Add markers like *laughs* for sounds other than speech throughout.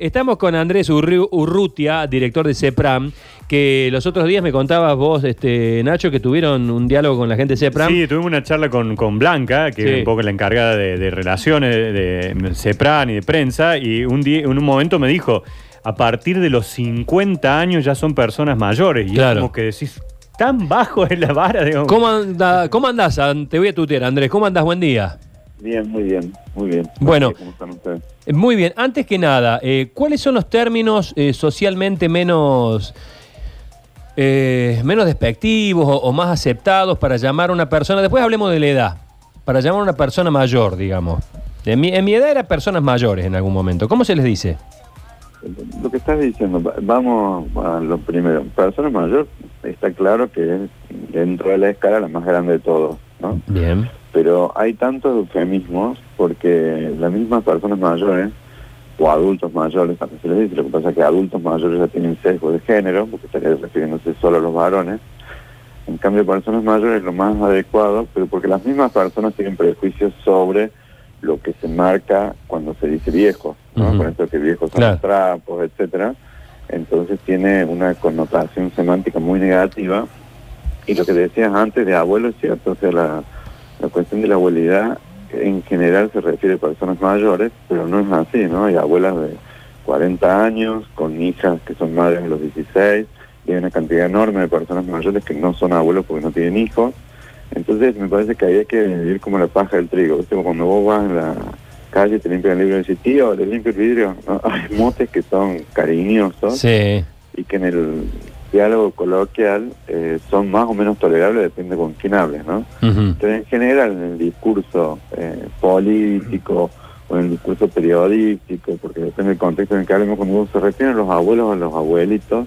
Estamos con Andrés Urru- Urrutia, director de CEPRAM, que los otros días me contabas vos, este, Nacho, que tuvieron un diálogo con la gente de CEPRAM. Sí, tuvimos una charla con, con Blanca, que Sí. es un poco la encargada de, de relaciones de, CEPRAN y de prensa, y un día, en un momento me dijo, a partir de los 50 años ya son personas mayores, y Claro. es como que decís, tan bajo es la vara, digamos. ¿Cómo, anda- ¿Cómo andás? An- Te voy a tutear, Andrés. ¿Cómo andás? Buen día. Bien, muy bien, muy bien. Bueno. ¿Cómo están ustedes? Eh, Muy bien, antes que nada, eh, ¿cuáles son los términos eh, socialmente menos, eh, menos despectivos o, o más aceptados para llamar a una persona? Después hablemos de la edad, para llamar a una persona mayor, digamos. En mi, en mi edad eran personas mayores en algún momento. ¿Cómo se les dice? Lo que estás diciendo, va- vamos a lo primero. Persona mayor está claro que es dentro de la escala la más grande de todos, ¿no? Bien. Pero hay tantos eufemismos porque las mismas personas mayores o adultos mayores, también se les dice, lo que pasa es que adultos mayores ya tienen sesgo de género, porque estaría refiriéndose solo a los varones. En cambio, personas mayores es lo más adecuado, pero porque las mismas personas tienen prejuicios sobre lo que se marca cuando se dice viejo. Por eso que viejos son Claro. los trapos, etcétera. Entonces tiene una connotación semántica muy negativa. Y lo que decías antes de abuelo es cierto, o sea, la, la cuestión de la abuelidad en general se refiere a personas mayores, pero no es así, ¿no? Hay abuelas de 40 años con hijas que son madres de los 16 y hay una cantidad enorme de personas mayores que no son abuelos porque no tienen hijos. Entonces me parece que ahí hay que vivir como la paja del trigo. ¿viste? Cuando vos vas en la calle te limpian el libro y dices, tío, le limpio el vidrio. ¿no? *laughs* Hay motes que son cariñosos Sí. y que en el diálogo coloquial eh, son más o menos tolerables, depende con quién hables, ¿no? Pero en general en el discurso eh, político o en el discurso periodístico, porque depende del contexto en el que hablemos, cuando se refieren a los abuelos o a los abuelitos,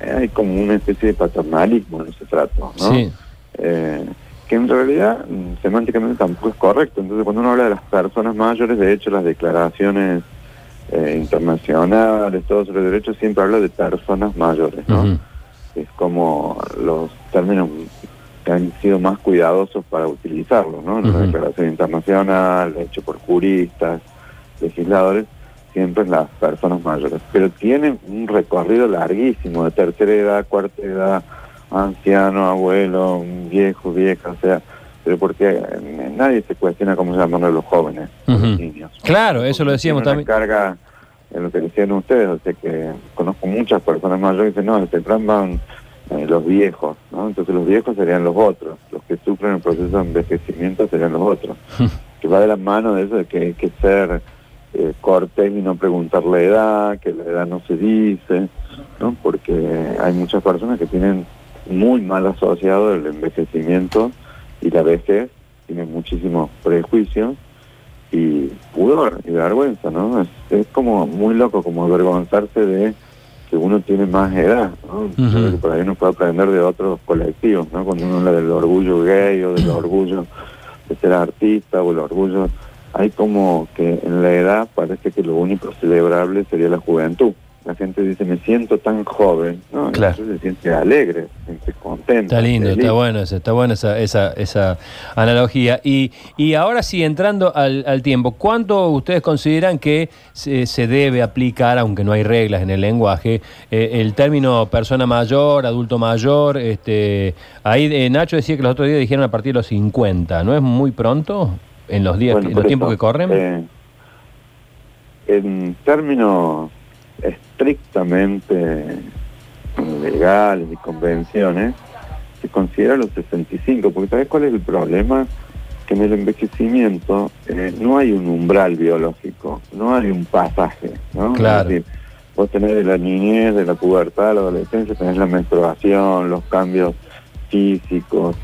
eh, hay como una especie de paternalismo en ese trato, ¿no? Sí. Eh, que en realidad mm, semánticamente tampoco es correcto. Entonces cuando uno habla de las personas mayores, de hecho las declaraciones eh, internacionales, todos los derechos, siempre habla de personas mayores, ¿no? Es como los términos que han sido más cuidadosos para utilizarlos, ¿no? En la declaración internacional, hecho por juristas, legisladores, siempre las personas mayores. Pero tienen un recorrido larguísimo de tercera edad, cuarta edad, anciano, abuelo, viejo, vieja, o sea, pero porque eh, nadie se cuestiona cómo llaman a los jóvenes, los niños. Claro, eso lo decíamos también. carga en lo que decían ustedes, o sea que conozco muchas personas mayores que dicen, no, este plan van eh, los viejos, ¿no? Entonces los viejos serían los otros, los que sufren el proceso de envejecimiento serían los otros. que va de la mano de eso de que hay que ser eh, cortés y no preguntar la edad, que la edad no se dice, ¿no? Porque hay muchas personas que tienen muy mal asociado el envejecimiento y la vejez, tienen muchísimos prejuicios y pudor y vergüenza, ¿no? Es, es como muy loco, como avergonzarse de que uno tiene más edad, ¿no? Que por ahí uno puede aprender de otros colectivos, ¿no? Cuando uno habla del orgullo gay o del orgullo de ser artista o el orgullo, hay como que en la edad parece que lo único celebrable sería la juventud. La gente dice, me siento tan joven, ¿no? Claro. Entonces se siente alegre, se siente contento. Está lindo, feliz. está bueno, eso, está buena esa, esa, esa analogía. Y, y ahora sí, entrando al, al tiempo, ¿cuánto ustedes consideran que se, se debe aplicar, aunque no hay reglas en el lenguaje, eh, el término persona mayor, adulto mayor? Este, ahí eh, Nacho decía que los otros días dijeron a partir de los 50, ¿no es muy pronto en los días, Bueno, en los tiempos que corren? eh, en términos estrictamente legales y convenciones, se considera los 65, porque ¿sabes cuál es el problema? Que en el envejecimiento eh, no hay un umbral biológico, no hay un pasaje, ¿no? Claro. Es decir, vos tenés de la niñez, de la pubertad, la adolescencia, tenés la menstruación, los cambios físicos,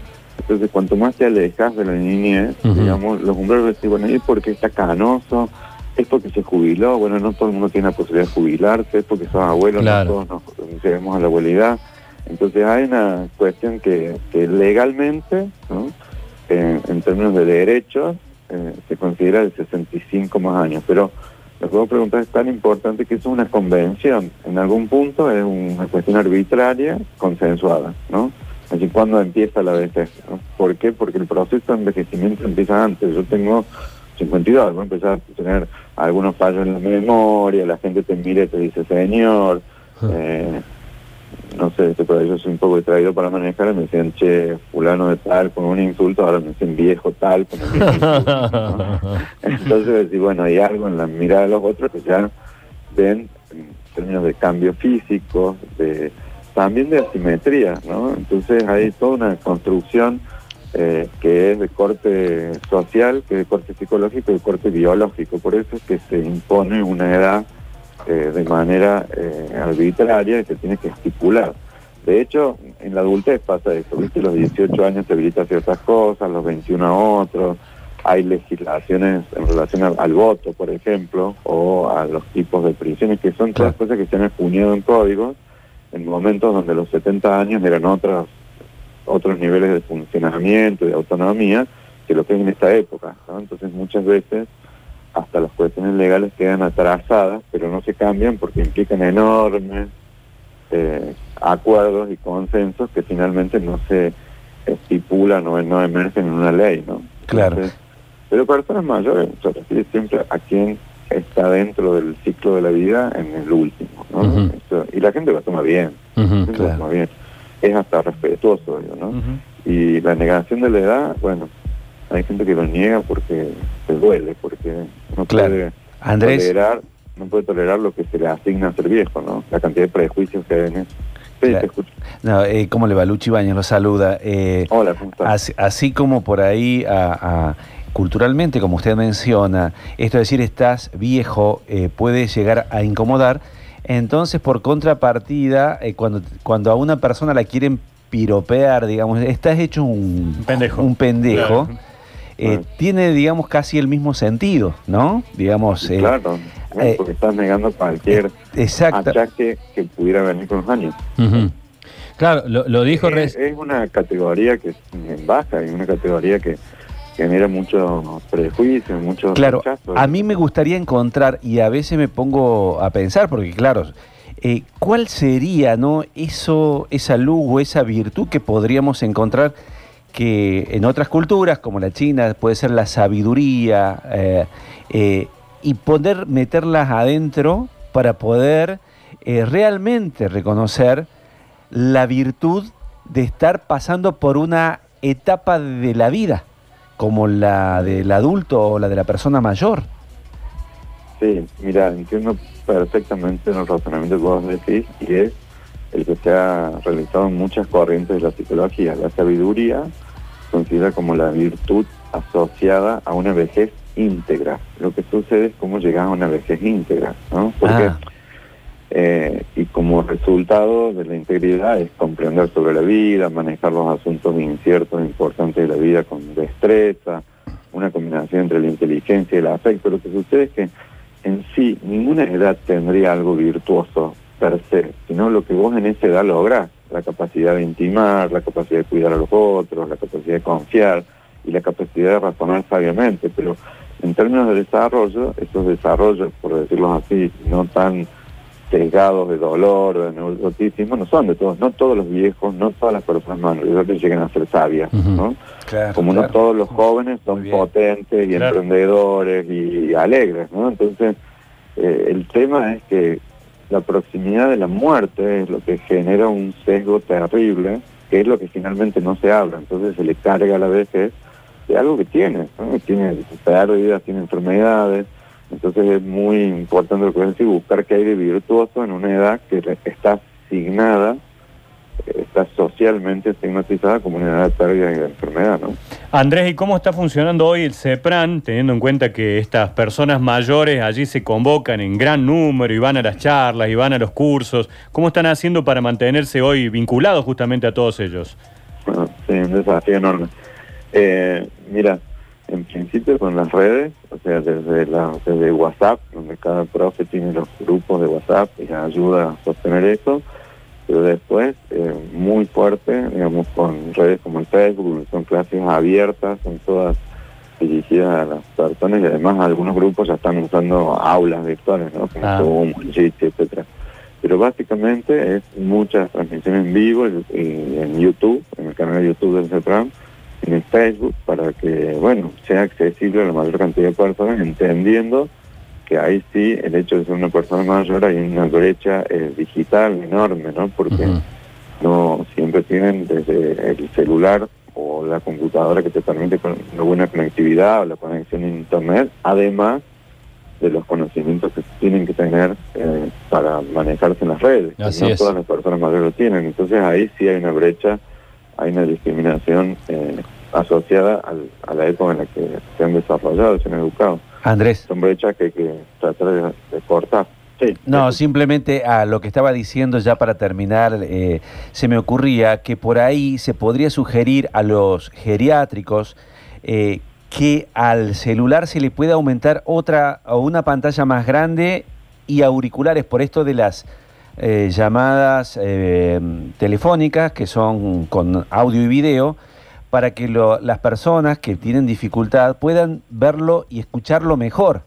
entonces, cuanto más te alejas de la niñez, digamos, los umbrales decir, bueno, es porque está canoso, es porque se jubiló, bueno, no todo el mundo tiene la posibilidad de jubilarse, es porque son abuelos, Claro. no todos nos llegamos a la abuelidad. Entonces hay una cuestión que, que legalmente, ¿no? Eh, en términos de derechos, eh, se considera de 65 más años, pero lo que vos preguntás es tan importante que eso es una convención. En algún punto es una cuestión arbitraria, consensuada, ¿no? Así cuando empieza la vejez. ¿no? ¿Por qué? Porque el proceso de envejecimiento empieza antes. Yo tengo 52, va a empezar a tener algunos fallos en la memoria, la gente te mira y te dice señor, eh, no sé, este, por yo soy un poco traído para manejar, me decían, che, fulano de tal, con un insulto, ahora me dicen viejo tal, con mismo insulto, ¿no? *laughs* Entonces, y bueno, hay algo en la mirada de los otros que ya ven en términos de cambio físico, de también de asimetría, ¿no? Entonces hay toda una construcción eh, que es de corte social, que es de corte psicológico y de corte biológico. Por eso es que se impone una edad eh, de manera eh, arbitraria y se tiene que estipular. De hecho, en la adultez pasa eso, ¿viste? Los 18 años se habilita ciertas cosas, los 21 a otros, hay legislaciones en relación al, al voto, por ejemplo, o a los tipos de prisiones, que son todas cosas que se han acuñado en códigos en momentos donde los 70 años eran otros otros niveles de funcionamiento y de autonomía que lo que es en esta época. ¿no? Entonces muchas veces hasta las cuestiones legales quedan atrasadas, pero no se cambian porque implican enormes eh, acuerdos y consensos que finalmente no se estipulan o no emergen en una ley. ¿no? Claro. Entonces, pero personas mayores se refiere siempre a quien está dentro del ciclo de la vida en el último. ¿no? Eso- y la gente lo toma bien. La gente lo toma bien. Es hasta respetuoso, ¿no? Y la negación de la edad, bueno, hay gente que lo niega porque se duele, porque no Claro. puede Andrés, tolerar, no puede tolerar lo que se le asigna a ser viejo, ¿no? La cantidad de prejuicios que hay en eso. Sí, Claro. te escucho. no, eh, ¿cómo le va? Luchi Baños lo saluda. Eh, Hola, ¿cómo estás? Así, así como por ahí, a- a- culturalmente, como usted menciona, esto de decir estás viejo eh, puede llegar a incomodar. Entonces, por contrapartida, eh, cuando, cuando a una persona la quieren piropear, digamos, estás hecho un, pendejo. un pendejo, Claro. eh, Bueno. tiene, digamos, casi el mismo sentido, ¿no? Digamos, eh, claro, eh, porque estás negando cualquier exacto. achaque que pudiera venir con los años. Claro, lo, lo dijo es, es una categoría que es en baja, y una categoría que genera muchos prejuicios, muchos Claro, a mí me gustaría encontrar, y a veces me pongo a pensar, porque claro, eh, ¿cuál sería no eso, esa luz o esa virtud que podríamos encontrar que en otras culturas, como la China, puede ser la sabiduría, eh, eh, y poder meterlas adentro para poder realmente reconocer la virtud de estar pasando por una etapa de la vida, como la del adulto o la de la persona mayor. Sí, mira, entiendo perfectamente el razonamiento que vos decís y es el que se ha realizado en muchas corrientes de la psicología. La sabiduría considera como la virtud asociada a una vejez íntegra. Lo que sucede es cómo llegas a una vejez íntegra, ¿no? Porque, Ah. Eh, y como resultado de la integridad es comprender sobre la vida, manejar los asuntos inciertos e importantes de la vida con destreza, una combinación entre la inteligencia y el afecto. Lo que sucede es que en sí ninguna edad tendría algo virtuoso per se, sino lo que vos en esa edad lográs, la capacidad de intimar, la capacidad de cuidar a los otros, la capacidad de confiar y la capacidad de razonar sabiamente, pero en términos de desarrollo, esos desarrollos, por decirlo así, no tan sesgados de dolor o de neurotismo, no son de todos, no todos los viejos, no todas las personas mayores llegan a ser sabias. ¿no? Claro, como no todos los jóvenes son potentes y Claro. emprendedores y, alegres, ¿no? Entonces, eh, el tema es que la proximidad de la muerte es lo que genera un sesgo terrible, que es lo que finalmente no se habla. Entonces se le carga a la vejez de algo que tiene, ¿no? Que Tiene pérdidas, tiene enfermedades. Entonces es muy importante lo que es buscar qué hay de virtuoso en una edad que está asignada, eh, está socialmente estigmatizada como una edad de pérdida y de enfermedad, ¿no? Andrés, ¿y cómo está funcionando hoy el CEPRAN, teniendo en cuenta que estas personas mayores allí se convocan en gran número y van a las charlas y van a los cursos? ¿Cómo están haciendo para mantenerse hoy vinculados justamente a todos ellos? Bueno, sí, un desafío enorme. Eh, mira, en principio con las redes, o sea, desde, la, desde WhatsApp, donde cada profe tiene los grupos de WhatsApp y ayuda a sostener eso, pero después eh, muy fuerte, digamos, con redes como el Facebook, son clases abiertas, son todas dirigidas a las personas y además algunos grupos ya están usando aulas virtuales, ¿no? Como Ah. Zoom, Jitsi, etcétera. Pero básicamente es muchas transmisiones en vivo y, y en YouTube, en el canal de YouTube del CEPRAM, tiene Facebook para que, bueno, sea accesible a la mayor cantidad de personas, entendiendo que ahí sí, el hecho de ser una persona mayor, hay una brecha eh, digital enorme, ¿no? Porque no siempre tienen desde el celular o la computadora que te permite con una buena conectividad o la conexión a internet, además de los conocimientos que tienen que tener eh, para manejarse en las redes. Así no es. todas las personas mayores lo tienen. Entonces ahí sí hay una brecha, hay una discriminación eh, asociada al- a la época en la que se han desarrollado, se han educado. Andrés. Son brechas que hay que tratar de, de cortar. Sí, No, sí. simplemente a lo que estaba diciendo ya para terminar, eh, se me ocurría que por ahí se podría sugerir a los geriátricos eh, que al celular se le pueda aumentar otra o una pantalla más grande y auriculares por esto de las eh, llamadas eh, telefónicas que son con audio y video para que lo- las personas que tienen dificultad puedan verlo y escucharlo mejor.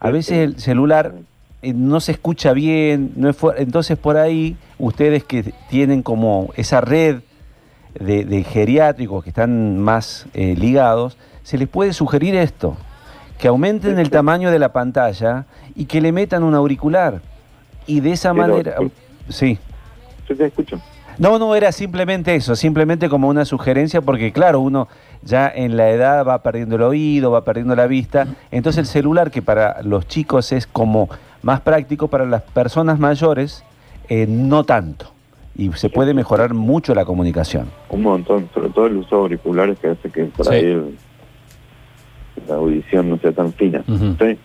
A veces el celular eh, no se escucha bien, no es entonces por ahí ustedes que tienen como esa red de, de geriátricos que están más eh, ligados, se les puede sugerir esto, que aumenten el tamaño de la pantalla y que le metan un auricular. Y de esa Pero, manera... pues- Sí. Yo te escucho. No, no, era simplemente eso, simplemente como una sugerencia, porque claro, uno ya en la edad va perdiendo el oído, va perdiendo la vista, entonces el celular, que para los chicos es como más práctico, para las personas mayores, eh, no tanto. Y se puede mejorar mucho la comunicación. Un montón, sobre todo el uso de auriculares que hace que por Sí. ahí el- la audición no sea tan fina. Sí.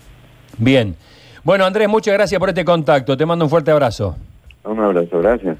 Bien. Bueno, Andrés, muchas gracias por este contacto. Te mando un fuerte abrazo. Un abrazo, gracias.